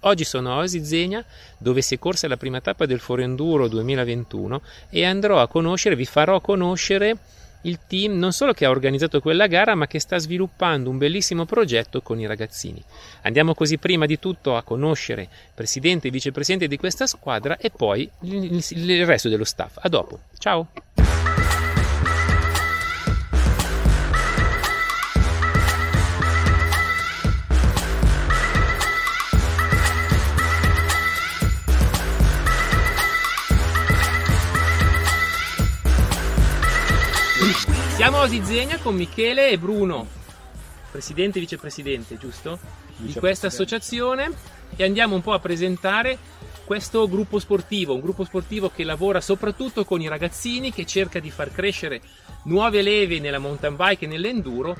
Oggi sono a Osi Zegna, dove si è corsa la prima tappa del Foro Enduro 2021 e andrò a conoscere, vi farò conoscere il team non solo che ha organizzato quella gara, ma che sta sviluppando un bellissimo progetto con i ragazzini. Andiamo così prima di tutto a conoscere presidente e vicepresidente di questa squadra e poi il resto dello staff. A dopo. Ciao. Siamo a Osizegna con Michele e Bruno, presidente e vicepresidente, giusto? Di questa associazione e andiamo un po' a presentare questo gruppo sportivo, un gruppo sportivo che lavora soprattutto con i ragazzini, che cerca di far crescere nuove leve nella mountain bike e nell'enduro.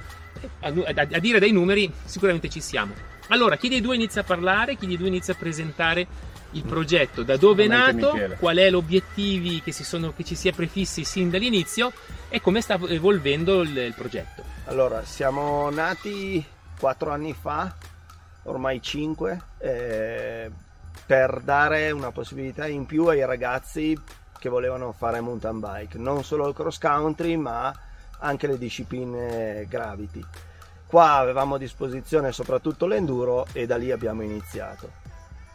A, a, a dire dei numeri sicuramente ci siamo. Allora, chi dei due inizia a parlare, chi dei due inizia a presentare il progetto, da dove è nato, Michele. qual è l'obiettivi che, sono, che, ci si è prefissi sin dall'inizio e come sta evolvendo il, il progetto. Allora, siamo nati quattro anni fa, ormai cinque, eh, per dare una possibilità in più ai ragazzi che volevano fare mountain bike, non solo il cross country ma anche le discipline gravity. Qua avevamo a disposizione soprattutto l'enduro e da lì abbiamo iniziato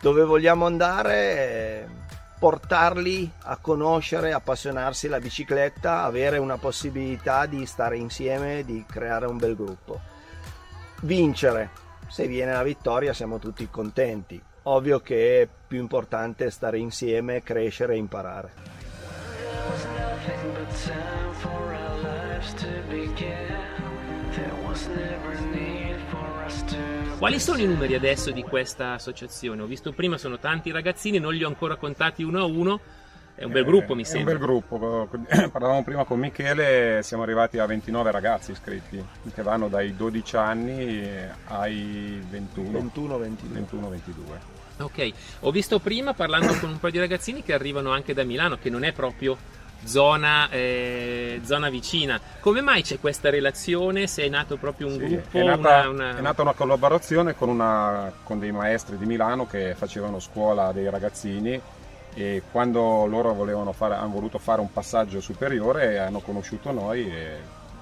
dove vogliamo andare portarli a conoscere, appassionarsi alla bicicletta, avere una possibilità di stare insieme, di creare un bel gruppo. Vincere, se viene la vittoria siamo tutti contenti. Ovvio che è più importante stare insieme, crescere e imparare. There was never need for us to quali sono i numeri adesso di questa associazione? Ho visto prima sono tanti ragazzini, non li ho ancora contati uno a uno. È un bel gruppo, mi sembra. È un bel gruppo. Parlavamo prima con Michele, siamo arrivati a 29 ragazzi iscritti, che vanno dai 12 anni ai 21. 21, 22. 21, 22. Ok, ho visto prima parlando con un po' di ragazzini che arrivano anche da Milano, che non è proprio zona, eh, zona, vicina. Come mai c'è questa relazione? Se è nato proprio un sì, gruppo? È nata, una, una... È nata una collaborazione con, una, con, dei maestri di Milano che facevano scuola dei ragazzini e quando loro fare, hanno voluto fare un passaggio superiore hanno conosciuto noi e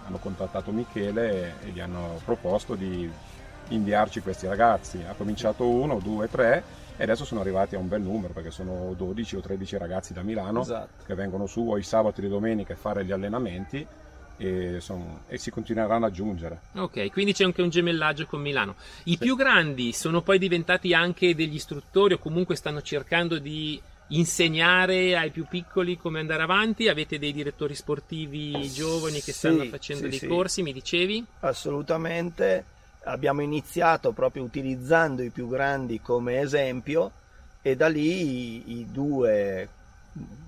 hanno contattato Michele e gli hanno proposto di inviarci questi ragazzi. Ha cominciato uno, due, tre e adesso sono arrivati a un bel numero perché sono 12 o 13 ragazzi da Milano esatto. che vengono su o i sabati e le domeniche a fare gli allenamenti e, sono, e, si continueranno ad aggiungere. Ok, quindi c'è anche un gemellaggio con Milano. I sì. più grandi sono poi diventati anche degli istruttori o comunque stanno cercando di insegnare ai più piccoli come andare avanti? Avete dei direttori sportivi giovani che stanno facendo sì, dei sì. corsi, mi dicevi? Assolutamente abbiamo iniziato proprio utilizzando i più grandi come esempio e da lì i, i due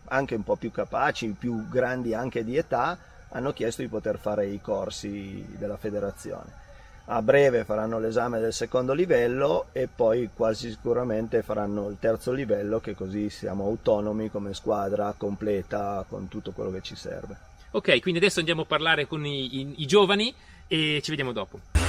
anche un po' più capaci, più grandi anche di età, hanno chiesto di poter fare i corsi della federazione. A breve faranno l'esame del secondo livello e poi quasi sicuramente faranno il terzo livello che così siamo autonomi come squadra completa con tutto quello che ci serve. Ok, quindi adesso andiamo a parlare con i, i, i giovani e ci vediamo dopo.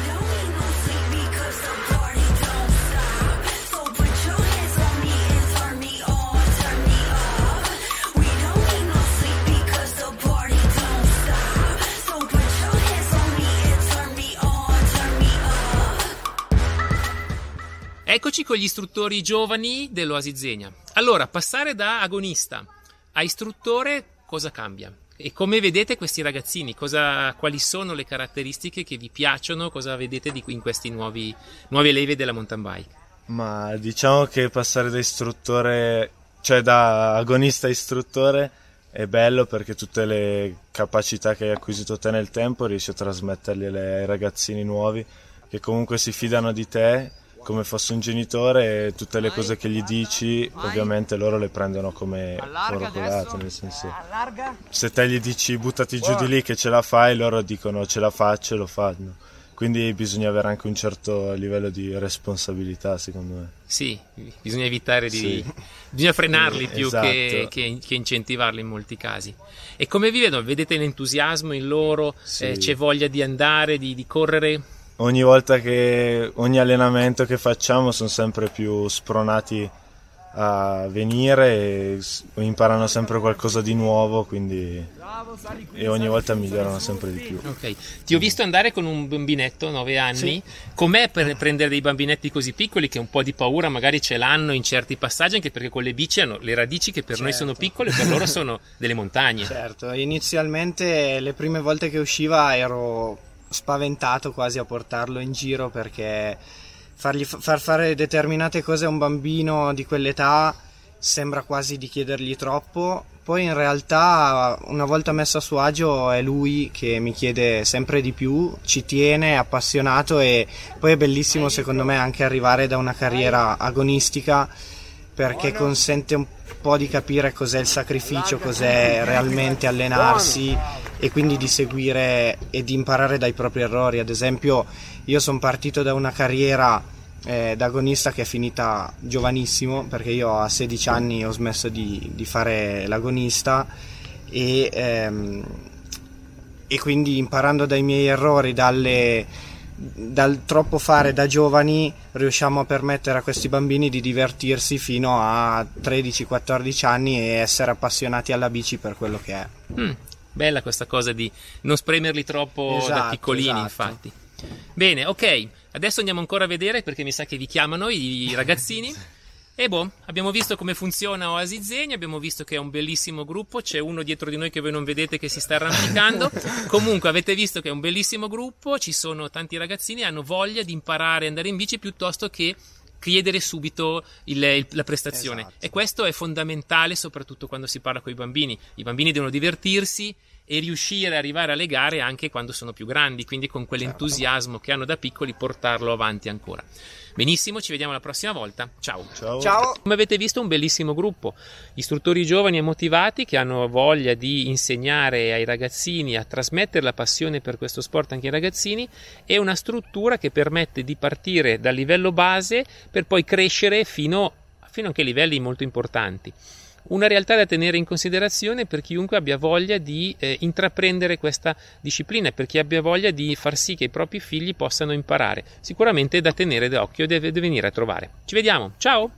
Con gli istruttori giovani dell'Oasi Zegna. Allora, passare da agonista a istruttore cosa cambia? E come vedete questi ragazzini? Cosa, quali sono le caratteristiche che vi piacciono? Cosa vedete di, in queste nuove leve della mountain bike? Ma diciamo che passare da istruttore, cioè da agonista a istruttore, è bello perché tutte le capacità che hai acquisito te nel tempo riesci a trasmetterle ai ragazzini nuovi che comunque si fidano di te come fosse un genitore e tutte le cose che gli dici ovviamente loro le prendono come loro colate nel senso se te gli dici buttati giù di lì che ce la fai loro dicono ce la faccio e lo fanno. Quindi bisogna avere anche un certo livello di responsabilità secondo me. Sì bisogna evitare di sì. bisogna frenarli più esatto. che, che, che, incentivarli in molti casi. E come vi vedo vedete l'entusiasmo in loro? Sì. eh, c'è voglia di andare di, di correre ogni volta che ogni allenamento che facciamo sono sempre più spronati a venire e imparano sempre qualcosa di nuovo quindi e ogni volta migliorano sempre di più. Ok. Ti ho visto andare con un bambinetto 9 anni. Sì. com'è per prendere dei bambinetti così piccoli che un po' di paura magari ce l'hanno in certi passaggi anche perché con le bici hanno le radici che per certo. noi sono piccole per loro sono delle montagne? Certo. Inizialmente le prime volte che usciva ero spaventato quasi a portarlo in giro perché fargli far fare determinate cose a un bambino di quell'età sembra quasi di chiedergli troppo. Poi in realtà una volta messo a suo agio è lui che mi chiede sempre di più, ci tiene, è appassionato e poi è bellissimo secondo me anche arrivare da una carriera agonistica perché consente un po' di capire cos'è il sacrificio, cos'è realmente allenarsi e quindi di seguire e di imparare dai propri errori. Ad esempio, io sono partito da una carriera eh, da agonista che è finita giovanissimo perché io a 16 anni ho smesso di, di fare l'agonista e, ehm, e quindi imparando dai miei errori, dalle dal troppo fare da giovani riusciamo a permettere a questi bambini di divertirsi fino a 13-14 anni e essere appassionati alla bici per quello che è. Mm, bella questa cosa di non spremerli troppo esatto, da piccolini, esatto. infatti. Bene, ok, adesso andiamo ancora a vedere perché mi sa che vi chiamano i ragazzini. E boh, abbiamo visto come funziona Oasi Zegna, abbiamo visto che è un bellissimo gruppo, c'è uno dietro di noi che voi non vedete che si sta arrampicando. Comunque avete visto che è un bellissimo gruppo, ci sono tanti ragazzini che hanno voglia di imparare a andare in bici piuttosto che chiedere subito il, il, la prestazione. Esatto. E questo è fondamentale soprattutto quando si parla con i bambini. I bambini devono divertirsi e riuscire ad arrivare alle gare anche quando sono più grandi, quindi con quell'entusiasmo che hanno da piccoli portarlo avanti ancora. Benissimo, ci vediamo la prossima volta. Ciao. Ciao. Ciao. Come avete visto, un bellissimo gruppo. Istruttori giovani e motivati che hanno voglia di insegnare ai ragazzini a trasmettere la passione per questo sport anche ai ragazzini e una struttura che permette di partire dal livello base per poi crescere fino, fino anche a livelli molto importanti una realtà da tenere in considerazione per chiunque abbia voglia di eh, intraprendere questa disciplina per chi abbia voglia di far sì che i propri figli possano imparare. Sicuramente da tenere d'occhio e da venire a trovare. Ci vediamo, ciao!